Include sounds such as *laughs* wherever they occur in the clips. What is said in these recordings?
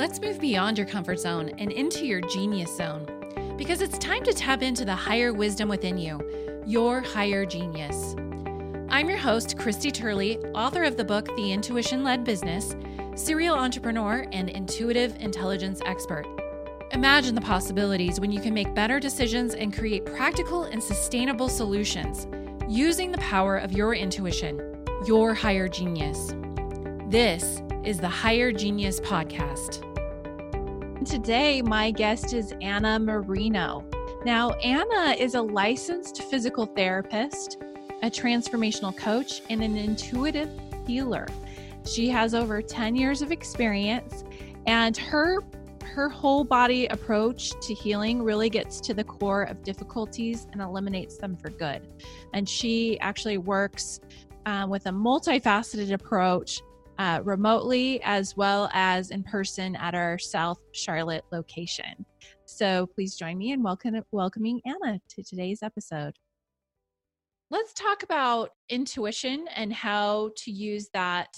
Let's move beyond your comfort zone and into your genius zone because it's time to tap into the higher wisdom within you, your higher genius. I'm your host, Christy Turley, author of the book The Intuition Led Business, serial entrepreneur, and intuitive intelligence expert. Imagine the possibilities when you can make better decisions and create practical and sustainable solutions using the power of your intuition, your higher genius. This is the Higher Genius Podcast. Today, my guest is Anna Marino. Now, Anna is a licensed physical therapist, a transformational coach, and an intuitive healer. She has over 10 years of experience, and her her whole body approach to healing really gets to the core of difficulties and eliminates them for good. And she actually works uh, with a multifaceted approach uh, remotely as well as in person at our South Charlotte location. So please join me in welcome, welcoming Anna to today's episode. Let's talk about intuition and how to use that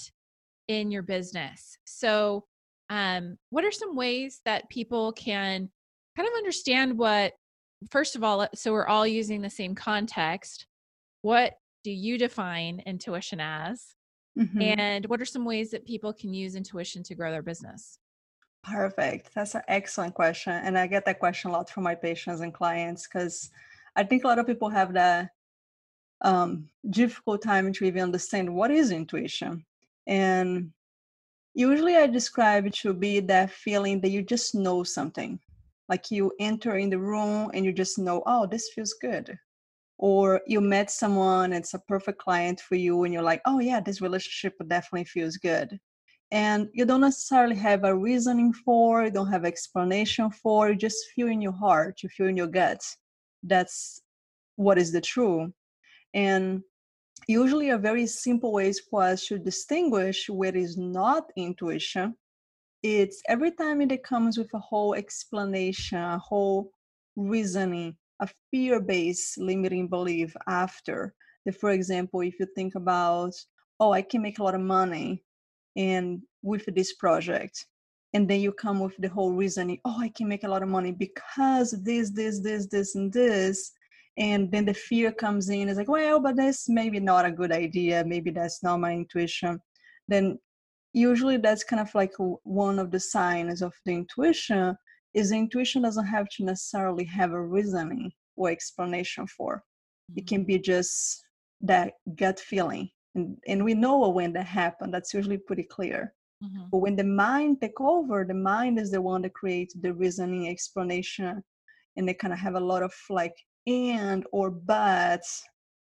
in your business. So, um, what are some ways that people can kind of understand what, first of all, so we're all using the same context, what do you define intuition as? Mm-hmm. And what are some ways that people can use intuition to grow their business? Perfect. That's an excellent question. And I get that question a lot from my patients and clients because I think a lot of people have that um, difficult time to even understand what is intuition. And usually I describe it to be that feeling that you just know something. Like you enter in the room and you just know, oh, this feels good or you met someone it's a perfect client for you and you're like oh yeah this relationship definitely feels good. And you don't necessarily have a reasoning for you don't have explanation for you just feel in your heart you feel in your gut that's what is the true. And usually a very simple ways for us to distinguish what is not intuition it's every time it comes with a whole explanation a whole reasoning a fear-based limiting belief after that for example if you think about oh i can make a lot of money and with this project and then you come with the whole reasoning oh i can make a lot of money because this this this this and this and then the fear comes in it's like well but that's maybe not a good idea maybe that's not my intuition then usually that's kind of like one of the signs of the intuition is the intuition doesn't have to necessarily have a reasoning or explanation for. Mm-hmm. It can be just that gut feeling. And, and we know when that happened. That's usually pretty clear. Mm-hmm. But when the mind take over, the mind is the one that creates the reasoning explanation, and they kind of have a lot of like and or buts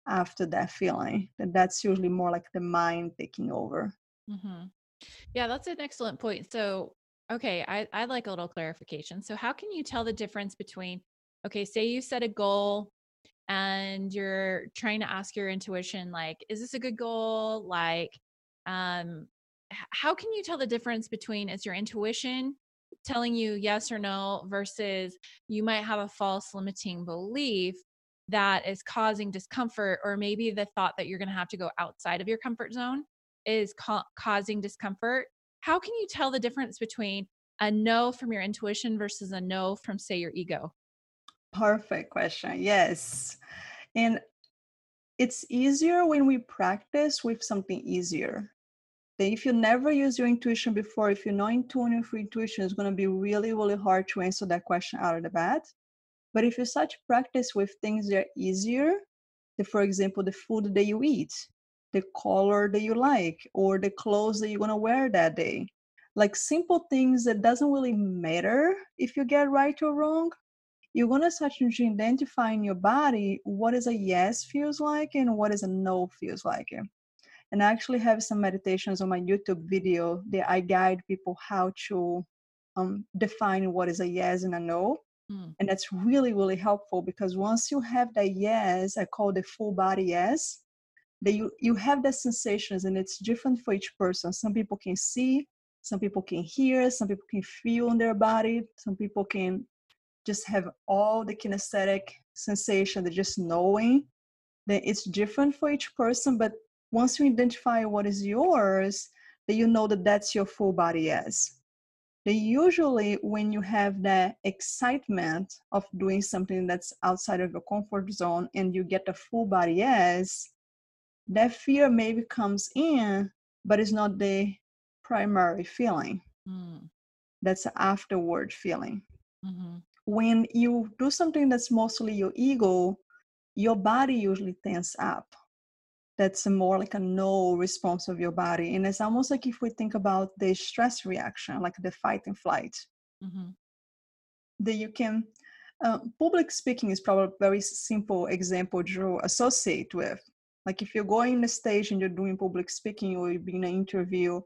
after that feeling. And that's usually more like the mind taking over. Mm-hmm. Yeah, that's an excellent point. So Okay, I, I'd like a little clarification. So, how can you tell the difference between, okay, say you set a goal and you're trying to ask your intuition, like, is this a good goal? Like, um, how can you tell the difference between is your intuition telling you yes or no versus you might have a false limiting belief that is causing discomfort, or maybe the thought that you're going to have to go outside of your comfort zone is ca- causing discomfort? How can you tell the difference between a no from your intuition versus a no from say your ego? Perfect question yes and it's easier when we practice with something easier. If you never use your intuition before if you're not in tune with intuition it's going to be really really hard to answer that question out of the bat but if you start to practice with things that are easier for example the food that you eat the color that you like or the clothes that you're going to wear that day. Like simple things that doesn't really matter if you get right or wrong. You're going to start to identify in your body what is a yes feels like and what is a no feels like. And i actually have some meditations on my youtube video that i guide people how to um, define what is a yes and a no. Mm. and that's really really helpful because once you have that yes i call the full body yes that you you have the sensations and it's different for each person. Some people can see some people can hear some people can feel in their body some people can just have all the kinesthetic sensation that just knowing that it's different for each person but once you identify what is yours that you know that that's your full body yes they usually when you have that excitement of doing something that's outside of your comfort zone and you get a full body yes that fear maybe comes in but it's not the primary feeling mm. that's afterward feeling mm-hmm. when you do something that's mostly your ego your body usually tense up that's more like a no response of your body. And it's almost like if we think about the stress reaction, like the fight and flight, mm-hmm. that you can, uh, public speaking is probably a very simple example to associate with. Like if you're going on stage and you're doing public speaking or you're being an interview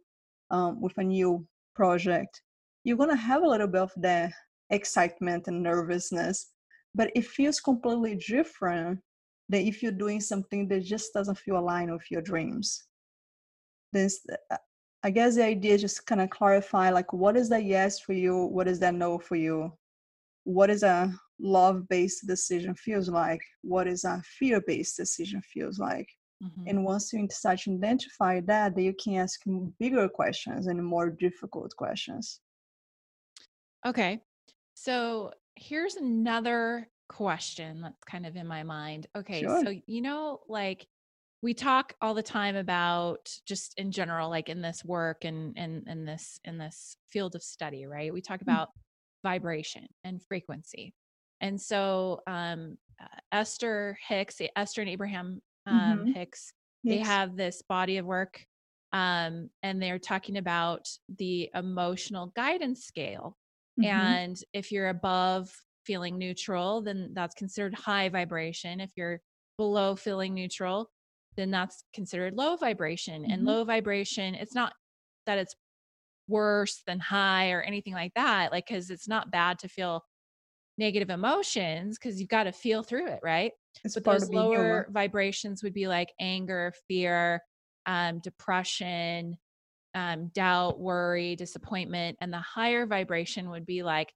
um, with a new project, you're going to have a little bit of the excitement and nervousness, but it feels completely different than if you're doing something that just doesn't feel aligned with your dreams. This uh, i guess the idea is just kind of clarify like what is that yes for you? What is that no for you? What is a love-based decision feels like what is a fear-based decision feels like mm-hmm. and once you start to identify that then you can ask bigger questions and more difficult questions okay so here's another question that's kind of in my mind. Okay, sure. so you know, like we talk all the time about just in general, like in this work and and in this in this field of study, right? We talk mm. about mm-hmm. vibration and frequency. And so um uh, Esther Hicks, Esther and Abraham um, mm-hmm. Hicks, they have this body of work um, and they're talking about the emotional guidance scale. Mm-hmm. And if you're above feeling neutral, then that's considered high vibration. If you're below feeling neutral, then that's considered low vibration. Mm-hmm. And low vibration, it's not that it's worse than high or anything like that, like, because it's not bad to feel negative emotions because you've got to feel through it, right? It's but those lower human. vibrations would be like anger, fear, um, depression, um, doubt, worry, disappointment. And the higher vibration would be like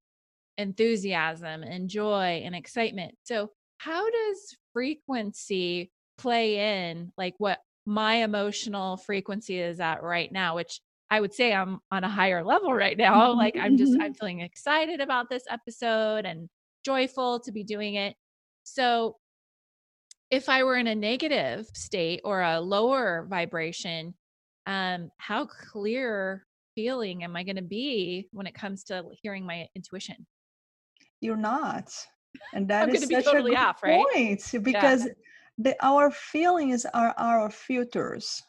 enthusiasm and joy and excitement. So, how does frequency play in like what my emotional frequency is at right now, which I would say I'm on a higher level right now. Like I'm just I'm feeling excited about this episode and joyful to be doing it. So if I were in a negative state or a lower vibration, um, how clear feeling am I going to be when it comes to hearing my intuition? you're not and *laughs* that is such totally a good off, right? point because yeah. the, our feelings are our filters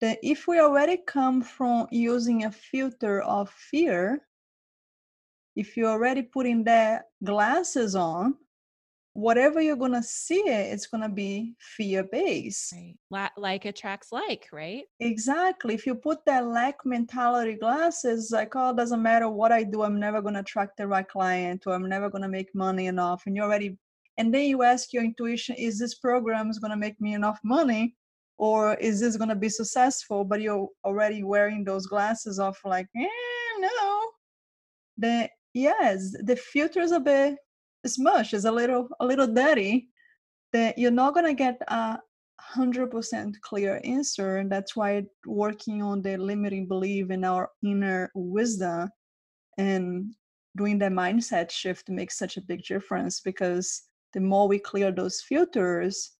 that if we already come from using a filter of fear if you're already putting the glasses on whatever you're going to see it, it's going to be fear based. Right. Like attracts like, right? Exactly. If you put that lack mentality glasses, like, oh, doesn't matter what I do, I'm never going to attract the right client or I'm never going to make money enough. And you're already, and then you ask your intuition, is this program is going to make me enough money? Or is this going to be successful? But you're already wearing those glasses of like, eh, no. The yes, the filter is a bit smush is a little a little dirty that you're not going to get a 100% clear answer and that's why working on the limiting belief in our inner wisdom and doing the mindset shift makes such a big difference because the more we clear those filters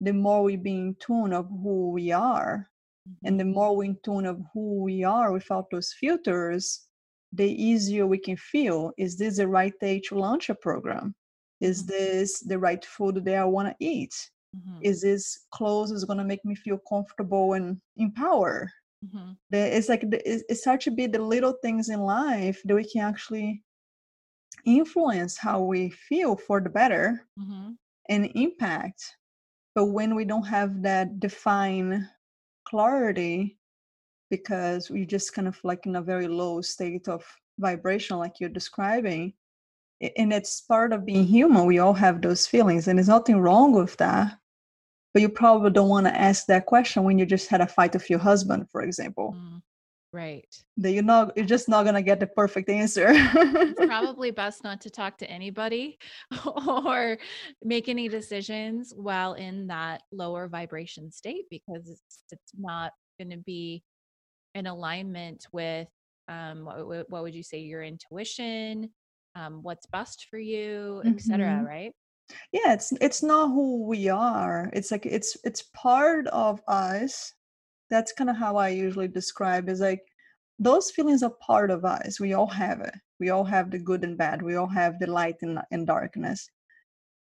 the more we be in tune of who we are mm-hmm. and the more we in tune of who we are without those filters the easier we can feel is this the right day to launch a program is mm-hmm. this the right food that i want to eat mm-hmm. is this clothes is going to make me feel comfortable and empowered mm-hmm. it's like it starts to be the little things in life that we can actually influence how we feel for the better mm-hmm. and impact but when we don't have that defined clarity because we're just kind of like in a very low state of vibration like you're describing and it's part of being human we all have those feelings and there's nothing wrong with that. But you probably don't want to ask that question when you just had a fight with your husband for example. Mm, right that you're not you're just not going to get the perfect answer it's *laughs* probably best not to talk to anybody *laughs* or make any decisions while in that lower vibration state because it's it's not going to be in alignment with um, what, what would you say your intuition um, what's best for you etc Mhm. right Yeah, it's it's not who we are. It's like it's it's part of us. That's kind of how I usually describe is like those feelings are part of us. We all have it. We all have the good and bad. We all have the light and, and darkness.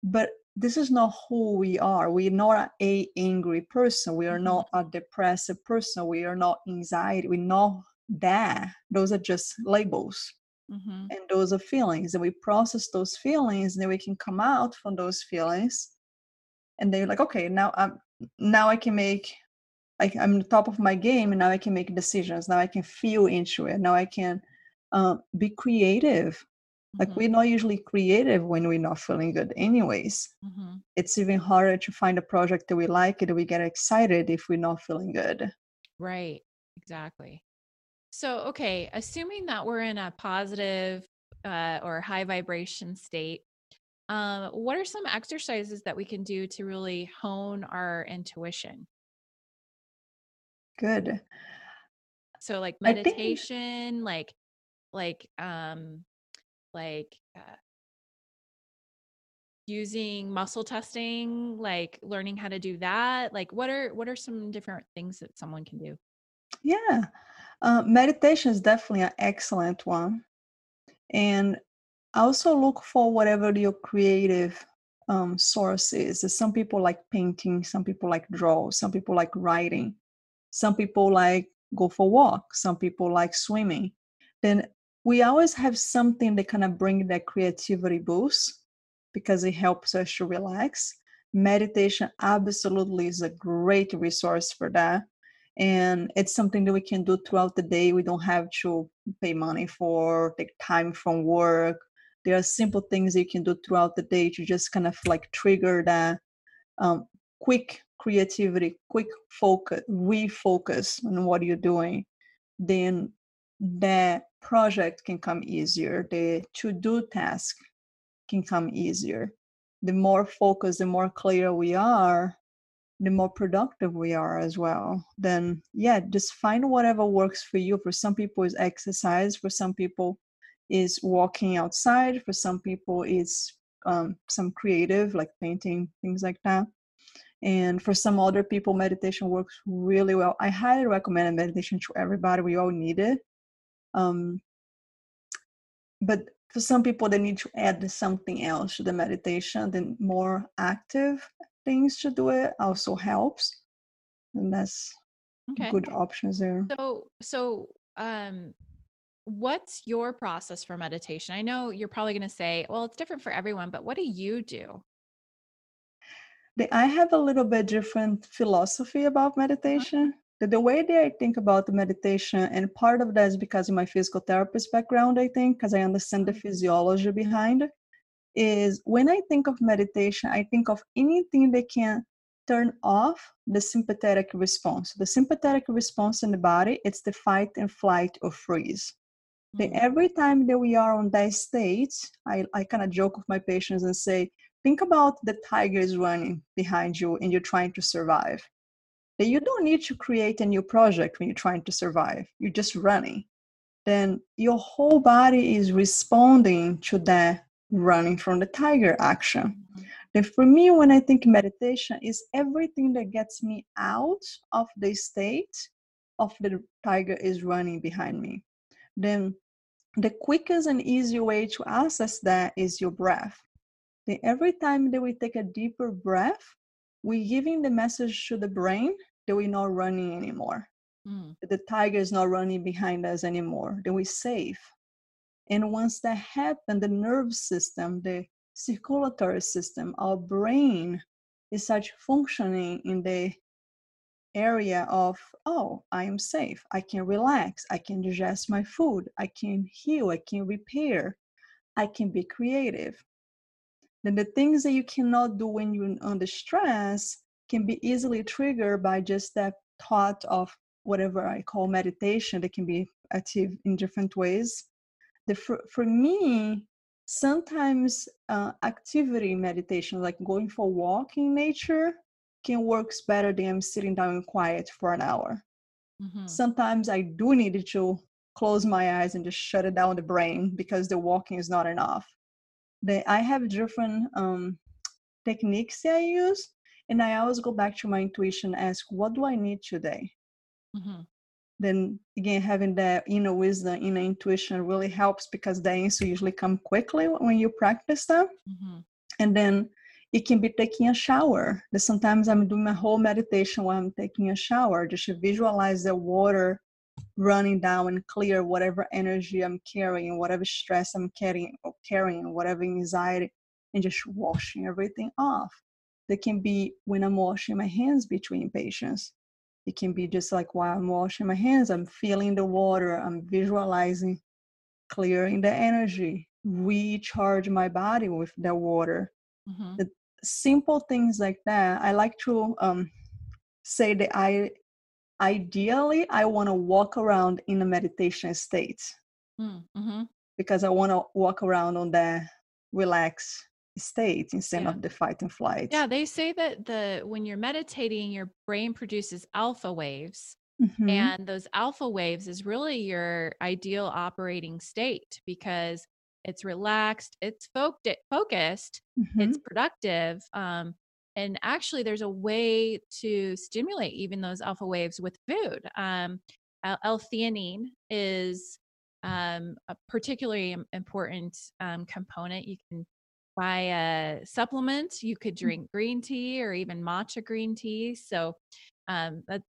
But this is not who we are. We're not a angry person. We are Mhm. not a depressive person. We are not anxiety. We're not that. Those are just labels hmm and those are feelings and we process those feelings and then we can come out from those feelings and then you're like okay now i'm now i can make like i'm the top of my game and now i can make decisions. Now i can feel into it. Now i can um, be creative. Like hmm we're not usually creative when we're not feeling good anyways. Hmm it's even harder to find a project that we like and we get excited if we're not feeling good. Right. Exactly. So okay assuming that we're in a positive uh, or high vibration state um, what are some exercises that we can do to really hone our intuition good. So like i think meditation like like um like uh, using muscle testing like learning how to do that like what are what are some different things that someone can do? Yeah uh, meditation is definitely an excellent one and also look for whatever your creative um, source is. Some people like painting, some people like draw, some people like writing, some people like go for walk, some people like swimming. Then we always have something that kind of bring that creativity boost because it helps us to relax. Meditation absolutely is a great resource for that. And it's something that we can do throughout the day. We don't have to pay money for, take time from work. There are simple things you can do throughout the day to just kind of like trigger that um, quick creativity, quick focus, refocus on what you're doing. Then that project can come easier. The to do task can come easier. The more focused, the more clear we are, the more productive we are as well. Then, yeah, just find whatever works for you. For some people, is exercise. For some people, is walking outside. For some people, is um, some creative, like painting, things like that. And for some other people, meditation works really well. I highly recommend meditation to everybody. We all need it. Um, but for some people they need to add something else to the meditation then more active things to do it also helps and that's okay good options there so so um what's your process for meditation i know you're probably going to say well it's different for everyone but what do you do i have a little bit different philosophy about meditation the, the way that i think about the meditation and part of that is because of my physical therapist background i think because i understand the Mhm. physiology behind it is when I think of meditation, I think of anything that can turn off the sympathetic response. The sympathetic response in the body, it's the fight and flight or freeze. Then Mm, every time that we are on that state, I, I kind of joke with my patients and say, think about the tiger is running behind you and you're trying to survive. That you don't need to create a new project when you're trying to survive. You're just running. Then your whole body is responding to that running from the tiger action. Then for me, when I think meditation, is everything that gets me out of the state of the tiger is running behind me. Then the quickest and easy way to access that is your breath. Then every time that we take a deeper breath, we're giving the message to the brain that we're not running anymore. mm, the tiger is not running behind us anymore. that we're safe. And once that happens, the nerve system, the circulatory system, our brain is such functioning in the area of, oh, I am safe. I can relax. I can digest my food. I can heal. I can repair. I can be creative. Then the things that you cannot do when you're under stress can be easily triggered by just that thought of whatever I call meditation that can be active in different ways. The for, for me sometimes uh, activity meditation like going for a walk in nature can works better than sitting down in quiet for an hour. Mhm, sometimes i do need to close my eyes and just shut it down the brain because the walking is not enough. Then I have different um, techniques that I use, and I always go back to my intuition, ask, what do I need today? Mm-hmm. Then again, having that inner wisdom, inner intuition really helps because the answer usually come quickly when you practice them. Mm-hmm. And then it can be taking a shower. That sometimes I'm doing my whole meditation while I'm taking a shower, just to visualize the water running down and clear whatever energy I'm carrying, whatever stress I'm carrying, or carrying, whatever anxiety, and just washing everything off. That can be when I'm washing my hands between patients. It can be just like while I'm washing my hands, I'm feeling the water, I'm visualizing clearing the energy, recharge my body with the water. Mm-hmm. The simple things like that. I like to um, say that I ideally I want to walk around in a meditation state mm, mm-hmm. because I want to walk around on the relaxed state instead yeah. of the fight and flight. Yeah, they say that the when you're meditating, your brain produces alpha waves. Mm-hmm. And those alpha waves is really your ideal operating state because it's relaxed, it's fo- focused, mm-hmm. it's productive. Um, and actually, there's a way to stimulate even those alpha waves with food. Um, L-theanine is um, a particularly important um, component. You can buy a supplement. You could mm. drink green tea or even matcha green tea. So um, that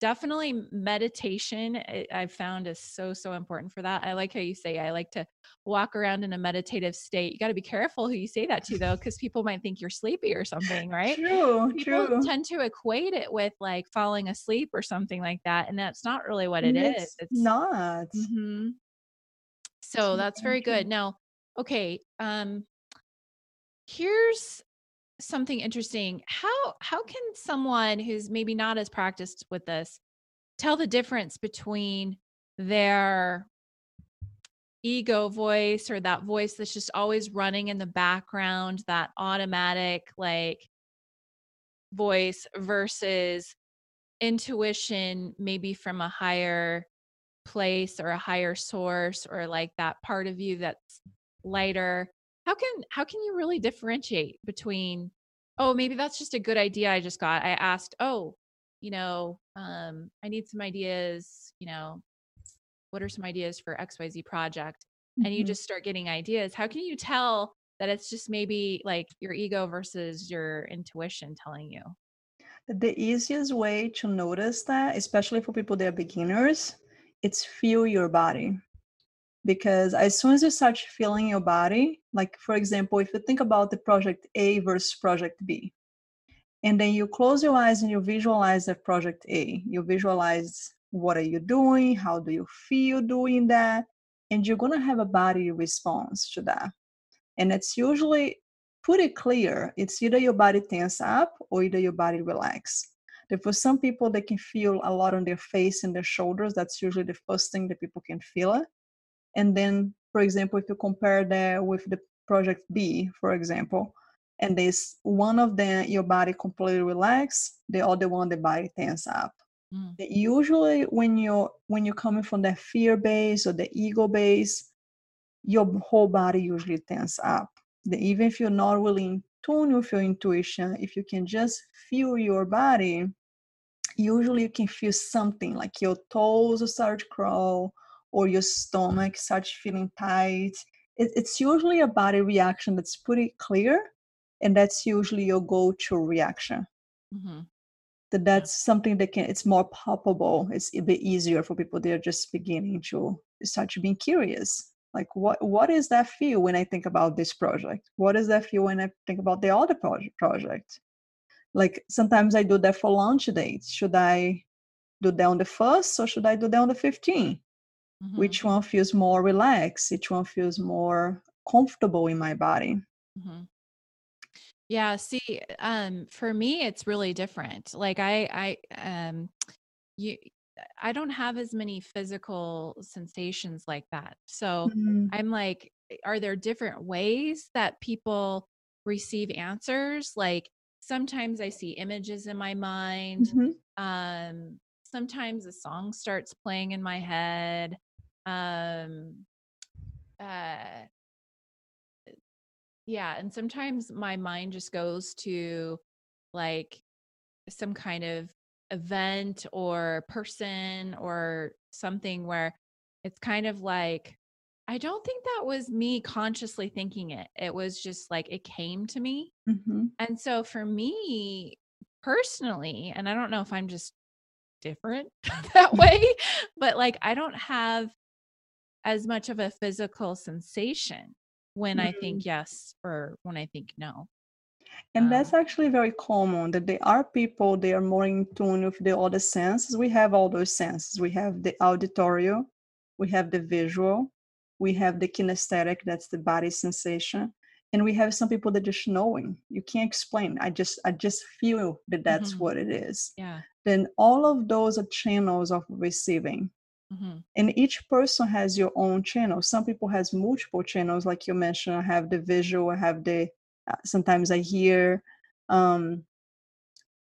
definitely meditation eh, I've found is so so important for that. I like how you say I like to walk around in a meditative state. You got to be careful who you say that to though, because people might think you're sleepy or something, right? True, people true. Tend to equate it with like falling asleep or something like that, and that's not really what it it's is. It's not. Mm-hmm. So that's very good. Now, okay, um, here's something interesting. How how can someone who's maybe not as practiced with this tell the difference between their ego voice or that voice that's just always running in the background, that automatic like voice versus intuition maybe from a higher place or a higher source or like that part of you that's lighter how can how can you really differentiate between oh maybe that's just a good idea i just got i asked oh you know um i need some ideas you know what are some ideas for xyz project mm-hmm. and you mm-hmm. just start getting ideas how can you tell that it's just maybe like your ego versus your intuition telling you the easiest way to notice that especially for people that are beginners it's feel your body because as soon as you start feeling your body like for example if you think about the project a versus project b and then you close your eyes and you visualize the project a you visualize what are you doing how do you feel doing that and you're to have a body response to that. And it's usually pretty clear it's either your body tense up or either your body relax. But for some people they can feel a lot on their face and their shoulders that's usually the first thing that people can feel it and then for example if you compare that with the project b for example and this one of them your body completely relax the other one the body tense up mm. usually when you're when you're coming from the fear base or the ego base your whole body usually tense up the, even if you're not really in tune with your intuition if you can just feel your body usually you can feel something like your toes start to crawl or your stomach starts feeling tight. It, it's usually a body reaction that's pretty clear, and that's usually your go-to reaction. Mm-hmm. That that's something that can it's more palpable. It's a bit easier for people that are just beginning to start to being curious. Like what what is that feel when I think about this project? What is that feel when I think about the other project project? Like sometimes I do that for launch dates. Should I do that on the first or should I do that on the 15th? Mm-hmm. which one feels more relaxed which one feels more comfortable in my body mm-hmm. yeah see um for me it's really different like i i um you i don't have as many physical sensations like that so mm-hmm. i'm like are there different ways that people receive answers like sometimes i see images in my mind mm-hmm. um sometimes a song starts playing in my head um uh yeah and sometimes my mind just goes to like some kind of event or person or something where it's kind of like I don't think that was me consciously thinking it. It was just like it came to me. Mhm. And so for me personally, and I don't know if I'm just different *laughs* that *laughs* way, but like I don't have as much of a physical sensation when I Mm. think yes or when I think no. And that's Um, actually very common that there are people they are more in tune with the other senses. We have all those senses. We have the auditory, we have the visual, we have the kinesthetic, that's the body sensation, and we have some people that just knowing. You can't explain. I just I just feel that that's mhm, what it is. yeah. Then all of those are channels of receiving. Mhm, And each person has your own channel. Some people has multiple channels, like you mentioned. I have the visual, I have the uh, sometimes I hear. Um,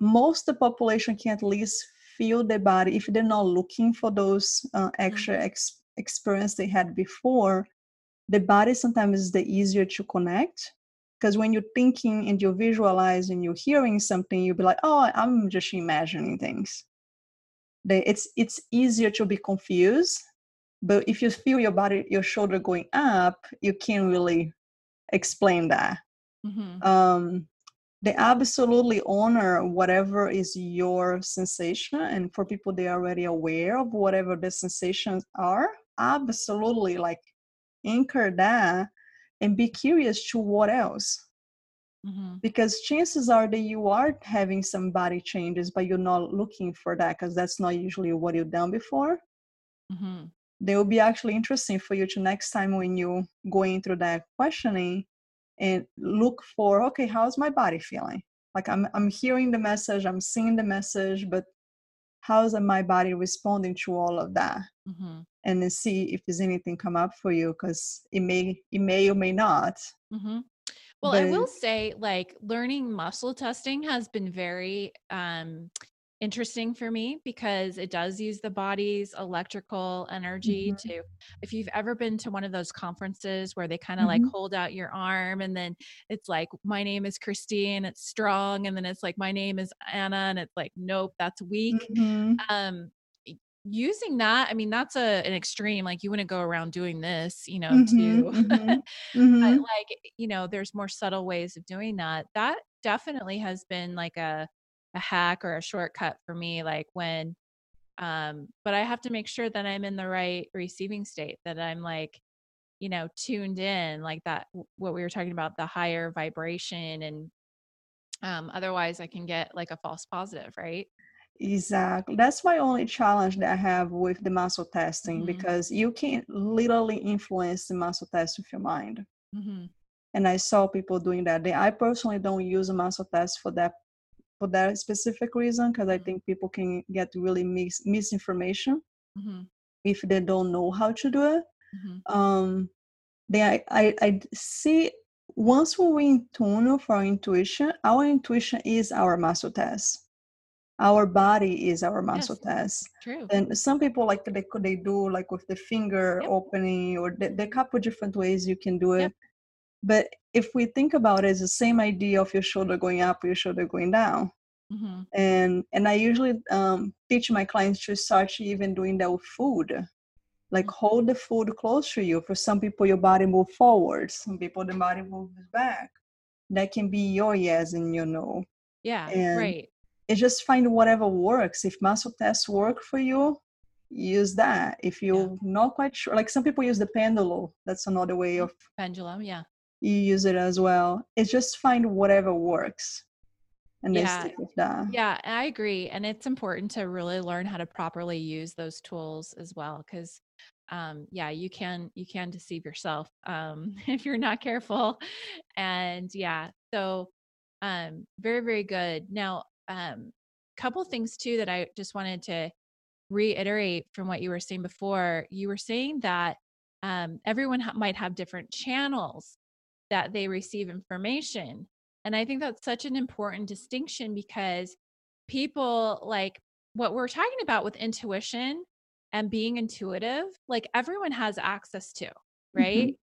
most the population can at least feel the body if they're not looking for those uh, extra ex- experience they had before. The body sometimes is the easier to connect because when you're thinking and you're visualizing, you're hearing something, you'll be like, "Oh, I'm just imagining things." They, it's it's easier to be confused, but if you feel your body, your shoulder going up, you can't really explain that. Mhm, um, they absolutely honor whatever is your sensation and for people they are already aware of whatever the sensations are absolutely like anchor that and be curious to what else mhm, because chances are that you are having some body changes but you're not looking for that because that's not usually what you've done before. Mhm. they will be actually interesting for you to next time when you going through that questioning and look for okay how's my body feeling? Like i'm i'm hearing the message i'm seeing the message but how's my body responding to all of that? Mhm, and then see if there's anything come up for you because it may it may or may not. Mhm. Well, I will say like learning muscle testing has been very um interesting for me because it does use the body's electrical energy Mhm, to if you've ever been to one of those conferences where they kind of like mhm, hold out your arm and then it's like my name is Christine it's strong and then it's like my name is Anna and it's like nope that's weak. Mhm, um using that i mean that's a an extreme like you wouldn't go around doing this you know mhm, to mhm, *laughs* but mhm. like you know there's more subtle ways of doing that. That definitely has been like a a hack or a shortcut for me like when um but i have to make sure that i'm in the right receiving state that i'm like you know tuned in like that what we were talking about the higher vibration and um otherwise i can get like a false positive right Exactly. That's my only challenge that I have with the muscle testing hmm because you can literally influence the muscle test with your mind. hmm And I saw people doing that. They, I personally don't use a muscle test for that for that specific reason because I think people can get really mis- misinformation hmm if they don't know how to do it. hmm Um, then I, I, I see once we're in tune for our intuition, our intuition is our muscle test our body is our muscle yes test. True. And some people like they could they do like with the finger yep. opening or the, the couple different ways you can do yep. It but if we think about it it's the same idea of your shoulder going up your shoulder going down. Hmm and and i usually um, teach my clients to start even doing that with food. Like hold the food close to you. For some people your body move forward. Some people the body moves back. That can be your yes and your no. Yeah and right it's just find whatever works. If muscle tests work for you, use that. If you're not quite sure, like some people use the pendulum, that's another way of pendulum yeah you use it as well. It's just find whatever works and then yeah stick with that. Yeah, I agree. And it's important to really learn how to properly use those tools as well. Cause um, yeah, you can you can deceive yourself um *laughs* if you're not careful. And yeah, so um very, very good. Now, um, couple things too that I just wanted to reiterate from what you were saying before. You were saying that um everyone ha- might have different channels that they receive information. And I think that's such an important distinction because people like what we're talking about with intuition and being intuitive, like everyone has access to, right? Mhm.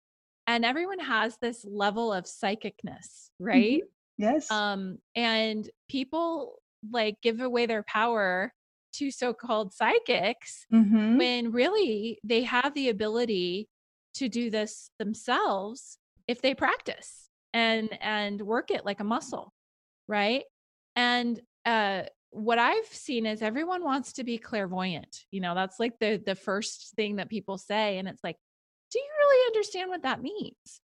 And everyone has this level of psychicness, Mhm. right? Yes. Um, and people like give away their power to so-called psychics Mhm. when really they have the ability to do this themselves if they practice and and work it like a muscle right and uh what i've seen is everyone wants to be clairvoyant you know that's like the the first thing that people say and it's like do you really understand what that means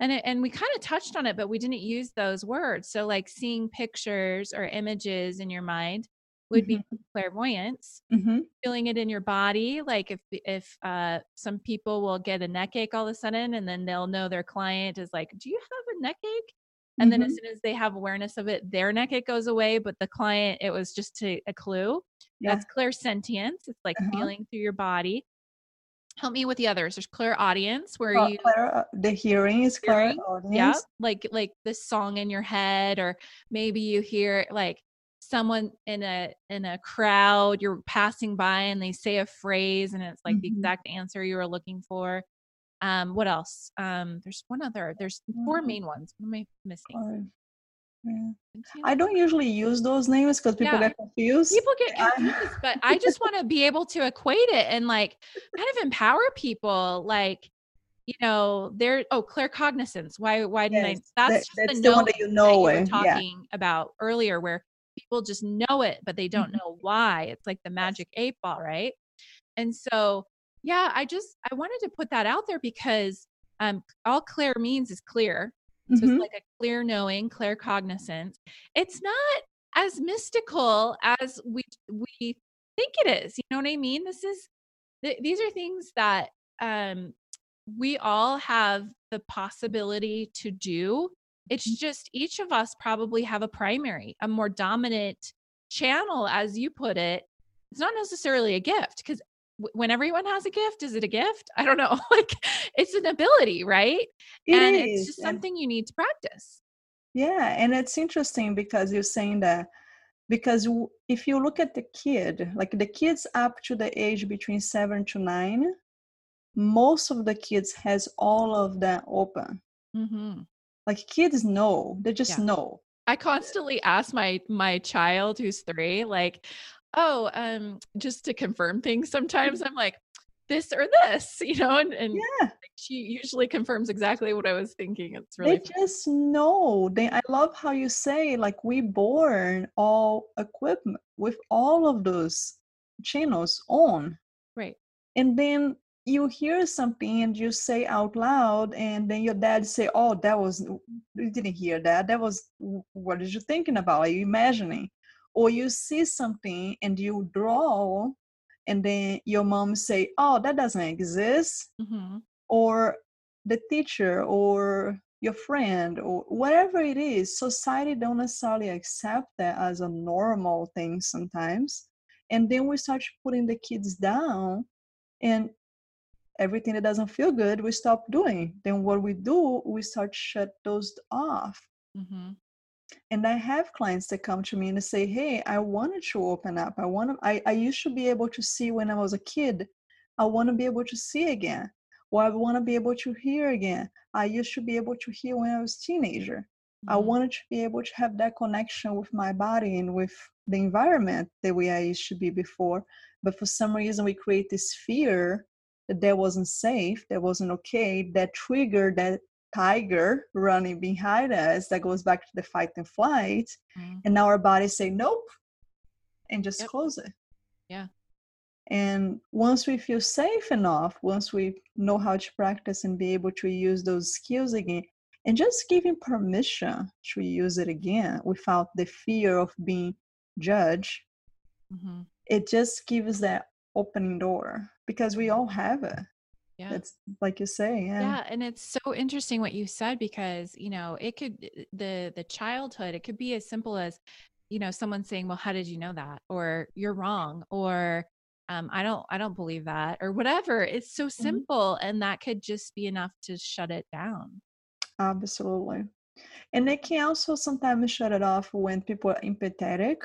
and it, and we kind of touched on it but we didn't use those words so like seeing pictures or images in your mind would be Mhm. clairvoyance Mhm. feeling it in your body like if if uh some people will get a neck ache all of a sudden and then they'll know their client is like do you have a neck ache and then as Mhm. soon as they have awareness of it their neck ache goes away but the client it was just to, a clue Yeah. that's clairsentience it's like Uh-huh. feeling through your body help me with the others there's clairaudience where Cla- you Clara, uh, the hearing is clear audience. yeah like like this song in your head or maybe you hear like someone in a in a crowd you're passing by and they say a phrase and it's like the Mhm. exact answer you were looking for um what else um there's one other there's four main ones what am i missing. Yeah. I don't usually use those names because people Yeah. get confused. people get *laughs* confused but i just want to be able to equate it and like kind of empower people like you know there oh claircognizance why why didn't Yes, i that's that- just the the one that you that know you were it, yeah. talking about earlier where people just know it but they don't Mhm. know why it's like the magic eight ball right and so yeah i just i wanted to put that out there because um all clear means is clear so Mhm. it's like a clear knowing clear cognizance. It's not as mystical as we we think it is you know what i mean? This is th- these are things that um we all have the possibility to do. It's just each of us probably have a primary a more dominant channel as you put it. It's not necessarily a gift because when everyone has a gift is it a gift i don't know *laughs* like it's an ability right It and is, it's just and- something you need to practice Yeah, and it's interesting because you're saying that because if you look at the kid, like the kids up to the age between seven to nine, most of the kids has all of that open. mm-hmm. Like kids know, they just Yeah. know. I constantly ask my my child who's three, like, oh, um, just to confirm things. Sometimes I'm like, this or this, *laughs* you know, and, and Yeah, she usually confirms exactly what I was thinking. It's really they just know. They I love how you say like we born all equipment with all of those channels on. right. and then you hear something and you say out loud and then your dad say oh that was you didn't hear that that was what are you thinking about are you imagining or you see something and you draw and then your mom say oh that doesn't exist hmm or the teacher or your friend or whatever it is society don't necessarily accept that as a normal thing sometimes and then we start putting the kids down and everything that doesn't feel good we stop doing. Then what we do we start shut those off. Hmm and i have clients that come to me and say hey i wanted to open up i want to I, I used to be able to see when i was a kid i want to be able to see again or i want to be able to hear again i used to be able to hear when i was teenager I Mhm. wanted to be able to have that connection with my body and with the environment the way I used to be before. But for some reason, we create this fear that that wasn't safe, that wasn't okay, that triggered that tiger running behind us that goes back to the fight and flight. Mhm. And now our bodies say nope and just Yep. close it. Yeah. And once we feel safe enough, once we know how to practice and be able to use those skills again, and just giving permission to use it again without the fear of being judged, Mhm. it just gives that opening door because we all have it. Yeah. It's like you say, yeah. yeah and it's so interesting what you said because you know it could the the childhood it could be as simple as you know someone saying well how did you know that or you're wrong or um, i don't i don't believe that or whatever it's so simple and that could just be enough to shut it down Absolutely. And they can also sometimes shut it off when people are empathetic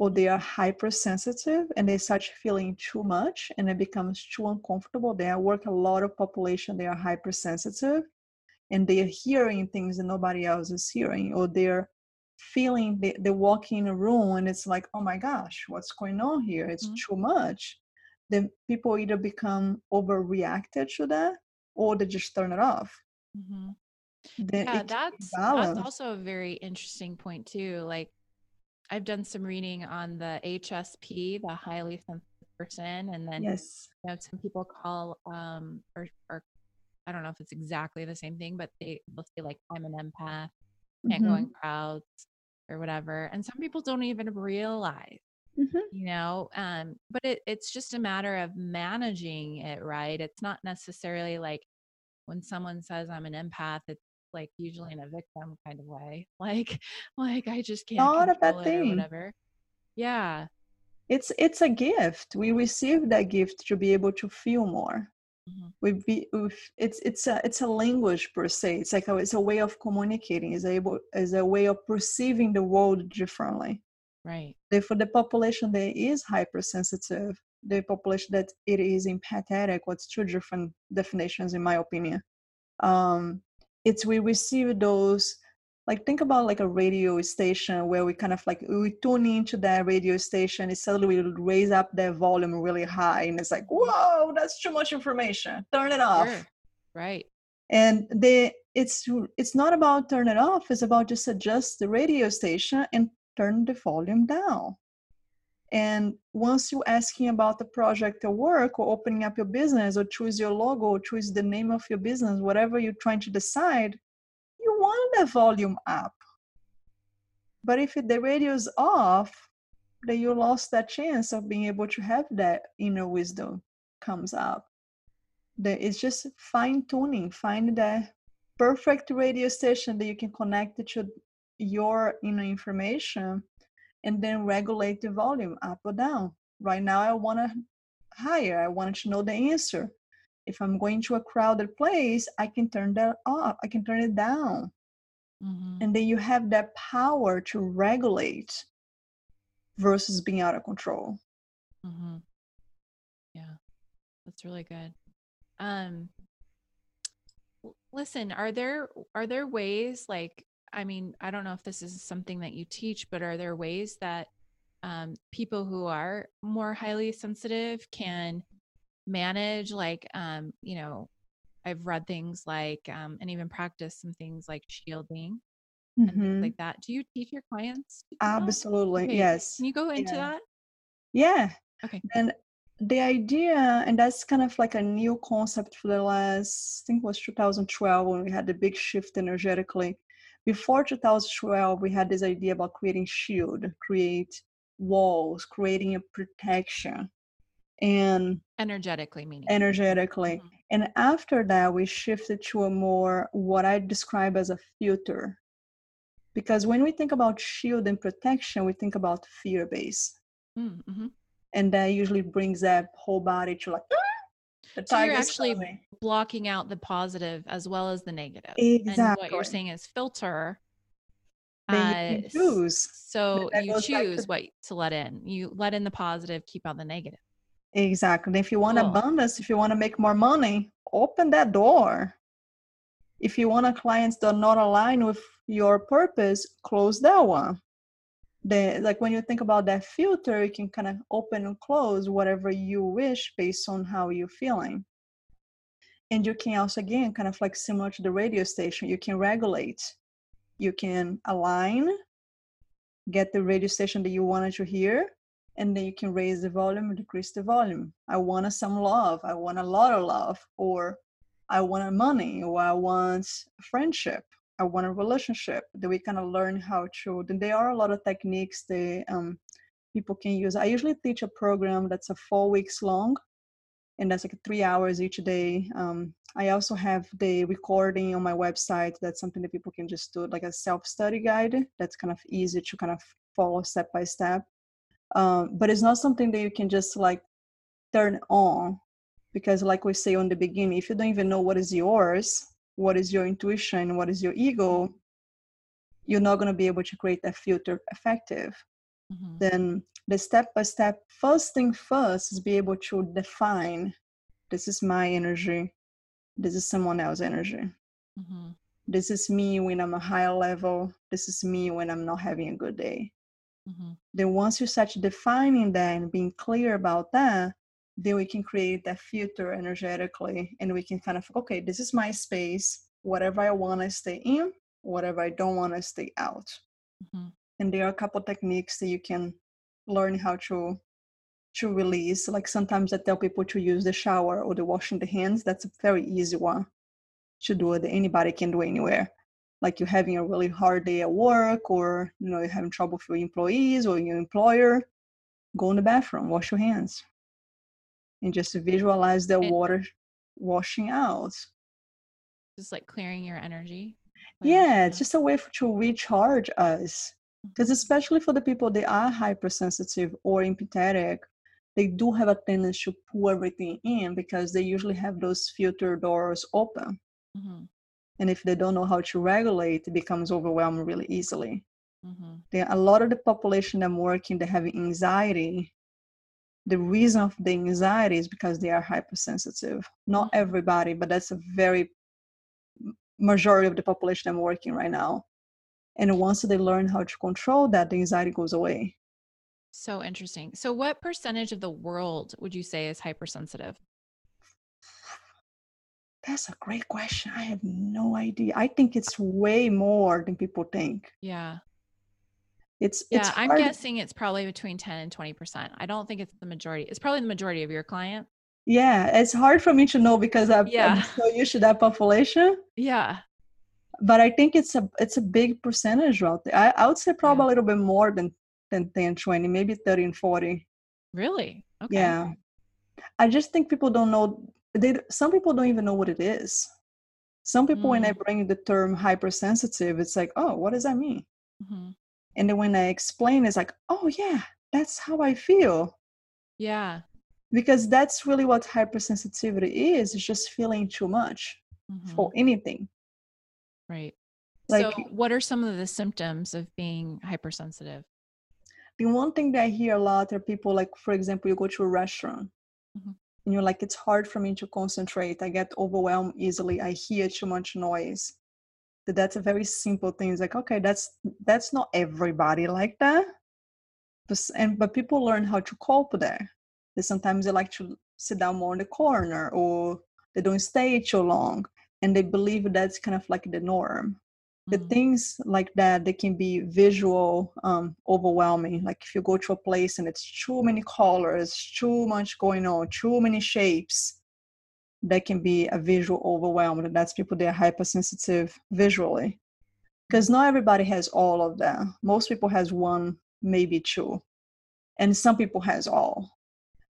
or they are hypersensitive and they start feeling too much and it becomes too uncomfortable. They work a lot of population, they are hypersensitive and they are hearing things that nobody else is hearing, or they're feeling they, they walk in a room and it's like, oh my gosh, what's going on here? It's mm-hmm. too much. Then people either become overreacted to that or they just turn it off. Mm-hmm. yeah, that's that's also a very interesting point too. Like I've done some reading on the HSP, the highly sensitive person, and then yes, you know, some people call um or or I don't know if it's exactly the same thing, but they will say like I'm an empath, can't mm-hmm. go in crowds or whatever. And some people don't even realize, mm-hmm. you know, um, but it, it's just a matter of managing it, right? It's not necessarily like when someone says I'm an empath, it's like usually in a victim kind of way. *laughs* Like, like I just can't not a bad thing. whatever. Yeah. It's it's a gift. We receive that gift to be able to feel more. Mm-hmm. We be it's it's a it's a language per se. It's like a, it's a way of communicating. It's able is a way of perceiving the world differently. Right. For the population that is hypersensitive, the population that it is empathetic, what's two different definitions in my opinion. Um, it's we receive those like think about like a radio station where we kind of like we tune into that radio station and suddenly we raise up their volume really high and it's like whoa that's too much information turn it off sure. right and they it's it's not about turn it off it's about just adjust the radio station and turn the volume down and once you're asking about the project or work or opening up your business or choose your logo or choose the name of your business, whatever you're trying to decide, you want the volume up. But if the radio is off, then you lost that chance of being able to have that inner wisdom comes up. That it's just fine tuning, find the perfect radio station that you can connect to your inner information and then regulate the volume up or down. Right now, I want to higher. I want to know the answer. If I'm going to a crowded place, I can turn that off. I can turn it down. Mm-hmm. And then you have that power to regulate versus being out of control. Mm-hmm. Yeah, that's really good. Um, listen, are there are there ways like I mean, I don't know if this is something that you teach, but are there ways that um, people who are more highly sensitive can manage, like, um, you know, I've read things like, um, and even practice some things like shielding mm-hmm. and things mm-hmm. like that. Do you teach your clients? Absolutely. Okay. Yes. Can you go into yeah. that? Yeah. Okay. And the idea, and that's kind of like a new concept for the last, I think it was 2012 when we had the big shift energetically before 2012 we had this idea about creating shield create walls creating a protection and energetically meaning energetically mm-hmm. and after that we shifted to a more what i describe as a filter because when we think about shield and protection we think about fear base mm-hmm. and that usually brings that whole body to like the so you're actually blocking out the positive as well as the negative. Exactly. And what you're saying is filter. Uh, you choose. So you choose to- what to let in. You let in the positive, keep out the negative. Exactly. If you want cool. abundance, if you want to make more money, open that door. If you want a clients that not aligned with your purpose, close that one the like when you think about that filter you can kind of open and close whatever you wish based on how you're feeling. And you can also again kind of like similar to the radio station you can regulate. You can align get the radio station that you wanted to hear and then you can raise the volume or decrease the volume. I want some love i want a lot of love or i want money or i want friendship A relationship that we kind of learn how to. Then there are a lot of techniques that um, people can use. I usually teach a program that's a four weeks long, and that's like three hours each day. Um, I also have the recording on my website. That's something that people can just do, like a self-study guide. That's kind of easy to kind of follow step by step. Um, but it's not something that you can just like turn on because like we say on the beginning if you don't even know what is yours what is your intuition, what is your ego, you're not going to be able to create that filter effective. mm-hmm. then the step by step first thing first is be able to define this is my energy this is someone else's energy mm-hmm. this is me when i'm a higher level this is me when i'm not having a good day mm-hmm. then once you start defining that and being clear about that then we can create that filter energetically and we can kind of okay this is my space. Whatever i want to stay in whatever i don't want to stay out. Mm-hmm. and there are a couple techniques that you can learn how to to release. Like sometimes i tell people to use the shower or the washing the hands. That's a very easy one to do that anybody can do anywhere. Like you're having a really hard day at work or you know you're having trouble with your employees or your employer go in the bathroom wash your hands and just visualize the and water washing out just like clearing your energy yeah it's just a way for, to recharge us because mm-hmm. especially for the people that are hypersensitive or empathetic they do have a tendency to pull everything in because they usually have those filter doors open mm-hmm. and if they don't know how to regulate it becomes overwhelmed really easily mm-hmm. there a lot of the population that working that have anxiety the reason of the anxiety is because they are hypersensitive. Not mm-hmm. everybody but that's a very majority of the population i'm working right now. And once they learn how to control that the anxiety goes away. So interesting. So what percentage of the world would you say is hypersensitive? That's a great question. I have no idea. I think it's way more than people think. Yeah it's yeah it's i'm guessing it's probably between 10 and 20 percent i don't think it's the majority it's probably the majority of your client yeah it's hard for me to know because I'm, yeah. I'm so used to that population yeah but i think it's a it's a big percentage out there i, I would say probably yeah. a little bit more than than 10 20 maybe 30 and 40 really okay yeah i just think people don't know they some people don't even know what it is some people mm. when i mm. bring the term hypersensitive it's like oh what does that mean mm-hmm. And then when i explain it's like oh yeah that's how i feel. Yeah. Because that's really what hypersensitivity is it's just feeling too much mm-hmm. for anything. Right. Like so what are some of the symptoms of being hypersensitive? The one thing that i hear a lot are people like for example you go to a restaurant mm-hmm. and you're like it's hard for me to concentrate i get overwhelmed easily i hear too much noise that's a very simple thing. It's like okay that's that's not everybody like that. But, and but people learn how to cope there that. Sometimes they like to sit down more in the corner or they don't stay too long and they believe that's kind of like the norm. The mm. things like that they can be visual um, overwhelming. Like if you go to a place and it's too many colors too much going on too many shapes that can be a visual overwhelm and that's people that are hypersensitive visually. Because not everybody has all of that. Most people has one maybe two. And some people has all.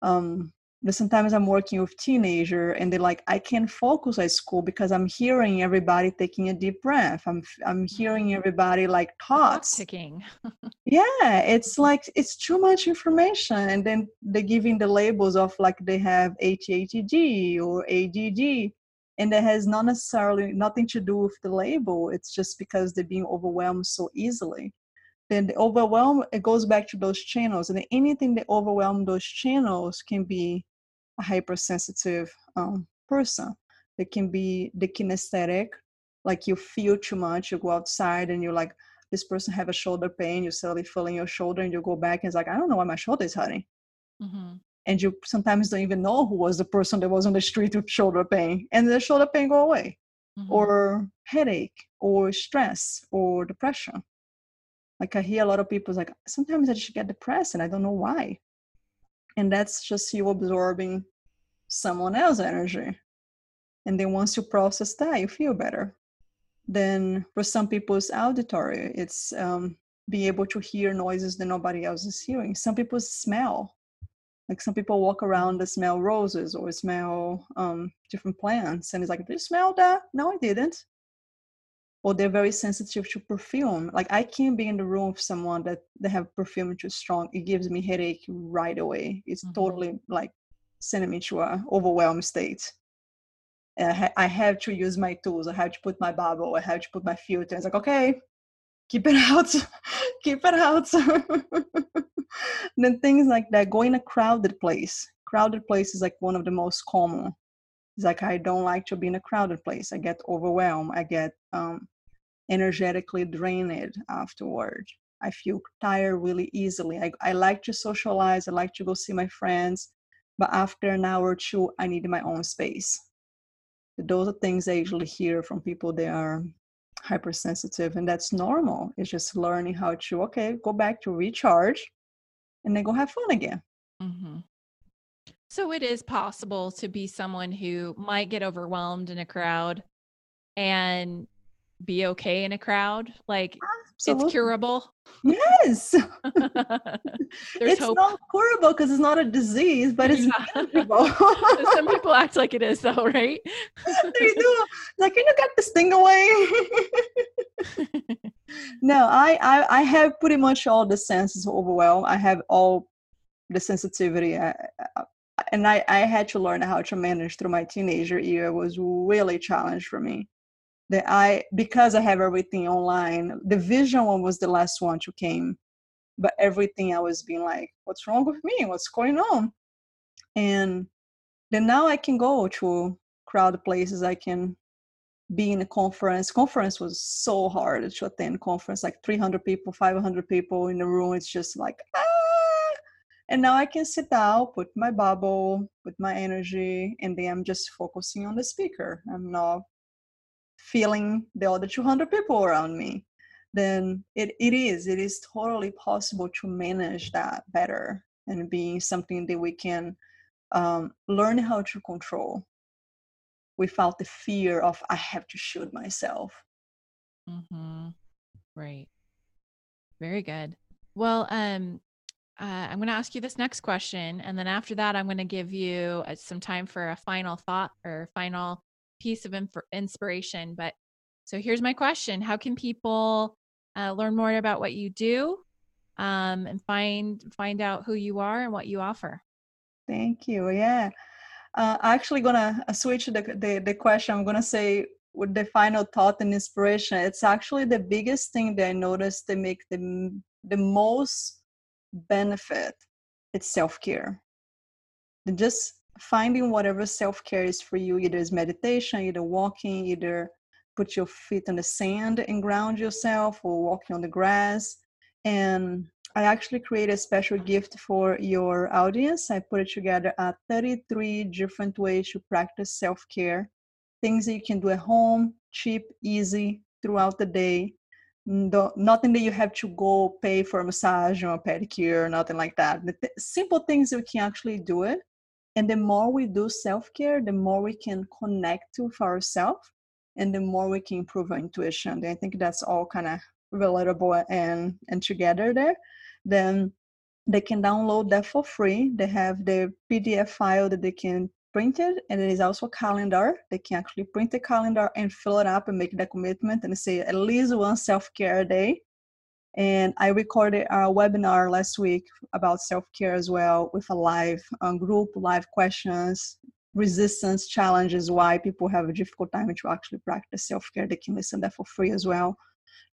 Um, but sometimes I'm working with teenager and they're like, I can't focus at school because I'm hearing everybody taking a deep breath. I'm I'm hearing mm-hmm. everybody like thoughts. Ticking. *laughs* yeah, it's like it's too much information, and then they're giving the labels of like they have ADHD or ADD, and that has not necessarily nothing to do with the label. It's just because they're being overwhelmed so easily then the overwhelm it goes back to those channels and anything that overwhelm those channels can be a hypersensitive um, person they can be the kinesthetic like you feel too much you go outside and you're like this person have a shoulder pain you suddenly feeling your shoulder and you go back and it's like i don't know why my shoulder is hurting mm-hmm. and you sometimes don't even know who was the person that was on the street with shoulder pain and the shoulder pain go away mm-hmm. or headache or stress or depression like I hear a lot of people like sometimes I just get depressed and I don't know why. And that's just you absorbing someone else's energy. And then once you process that, you feel better. Then for some people, it's auditory. It's um, being able to hear noises that nobody else is hearing. Some people smell. Like some people walk around and smell roses or smell um, different plants. And it's like, did you smell that? No, I didn't or they're very sensitive to perfume. Like I can't be in the room with someone that they have perfume too strong. It gives me headache right away. It's mm-hmm. totally like sending me to a overwhelmed state. I, ha- I, have to use my tools. I have to put my bubble. I have to put my filter. It's like okay, keep it *laughs* out, keep it out. *laughs* then things like that, go in a crowded place. Crowded place is like one of the most common. It's like I don't like to be in a crowded place. I get overwhelmed. I get um, energetically drained afterward. I feel tired really easily. I, I like to socialize. I like to go see my friends. But after an hour or two, I need my own space. Those are things I usually hear from people that are hypersensitive, and that's normal. It's just learning how to, okay, go back to recharge and then go have fun again. Mm-hmm. So it is possible to be someone who might get overwhelmed in a crowd and be okay in a crowd. Like Absolutely. it's curable. Yes. *laughs* *laughs* it's hope. not curable because it's not a disease, but it's yeah. *laughs* Some people act like it is though, right? they do. Like, can you get this thing away? no, I, I I have pretty much all the senses overwhelmed. I have all the sensitivity. I, I, and I, I had to learn how to manage through my teenager year it was really a challenge for me that i because i have everything online the vision one was the last one to came but everything i was being like what's wrong with me what's going on and then now i can go to crowd places i can be in a conference conference was so hard to attend conference like 300 people 500 people in the room it's just like ah! And now I can sit down, put my bubble, put my energy, and then I'm just focusing on the speaker. I'm not feeling the other 200 people around me. Then it, it is, it is totally possible to manage that better and being something that we can um, learn how to control without the fear of I have to shoot myself. Mm-hmm. Right. Very good. Well, um, uh, I'm going to ask you this next question. And then after that, I'm going to give you uh, some time for a final thought or final piece of inf- inspiration. But so here's my question How can people uh, learn more about what you do um, and find find out who you are and what you offer? Thank you. Yeah. Uh, actually gonna uh, switch the, the, the question. I'm gonna say with the final thought and inspiration. It's actually the biggest thing that I noticed that make the the most benefit it's self-care just finding whatever self-care is for you either is meditation either walking either put your feet on the sand and ground yourself or walking on the grass and i actually created a special gift for your audience i put it together at 33 different ways to practice self-care things that you can do at home cheap easy throughout the day no, nothing that you have to go pay for a massage or a pedicure, nothing like that. Th- simple things you can actually do it. And the more we do self care, the more we can connect with ourselves and the more we can improve our intuition. I think that's all kind of relatable and, and together there. Then they can download that for free. They have the PDF file that they can print it, and it is also a calendar they can actually print the calendar and fill it up and make the commitment and say at least one self-care day and i recorded a webinar last week about self-care as well with a live um, group live questions resistance challenges why people have a difficult time to actually practice self-care they can listen that for free as well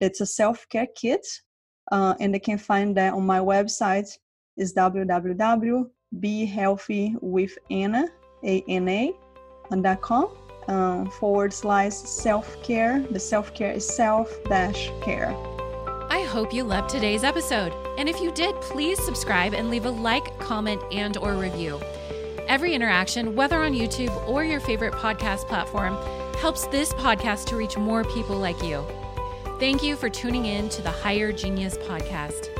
it's a self-care kit uh, and they can find that on my website is www.behealthywithana a-N-A, and .com um, forward slash self-care. The self-care is self-care. I hope you loved today's episode. And if you did, please subscribe and leave a like, comment, and or review. Every interaction, whether on YouTube or your favorite podcast platform, helps this podcast to reach more people like you. Thank you for tuning in to the Higher Genius Podcast.